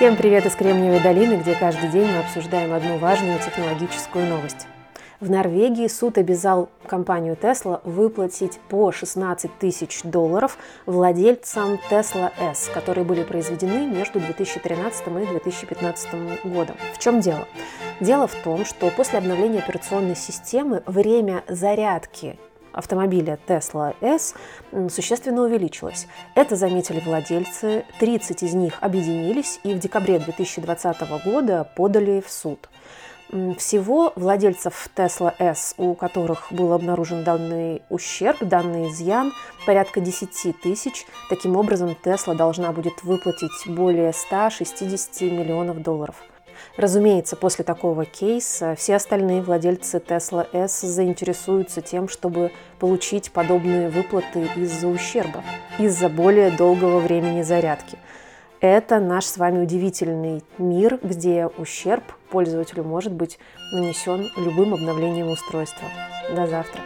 Всем привет из Кремниевой долины, где каждый день мы обсуждаем одну важную технологическую новость. В Норвегии суд обязал компанию Tesla выплатить по 16 тысяч долларов владельцам Tesla S, которые были произведены между 2013 и 2015 годом. В чем дело? Дело в том, что после обновления операционной системы время зарядки автомобиля Tesla S существенно увеличилось. Это заметили владельцы, 30 из них объединились и в декабре 2020 года подали в суд. Всего владельцев Tesla S, у которых был обнаружен данный ущерб, данный изъян, порядка 10 тысяч. Таким образом, Tesla должна будет выплатить более 160 миллионов долларов. Разумеется, после такого кейса все остальные владельцы Tesla S заинтересуются тем, чтобы получить подобные выплаты из-за ущерба, из-за более долгого времени зарядки. Это наш с вами удивительный мир, где ущерб пользователю может быть нанесен любым обновлением устройства. До завтра.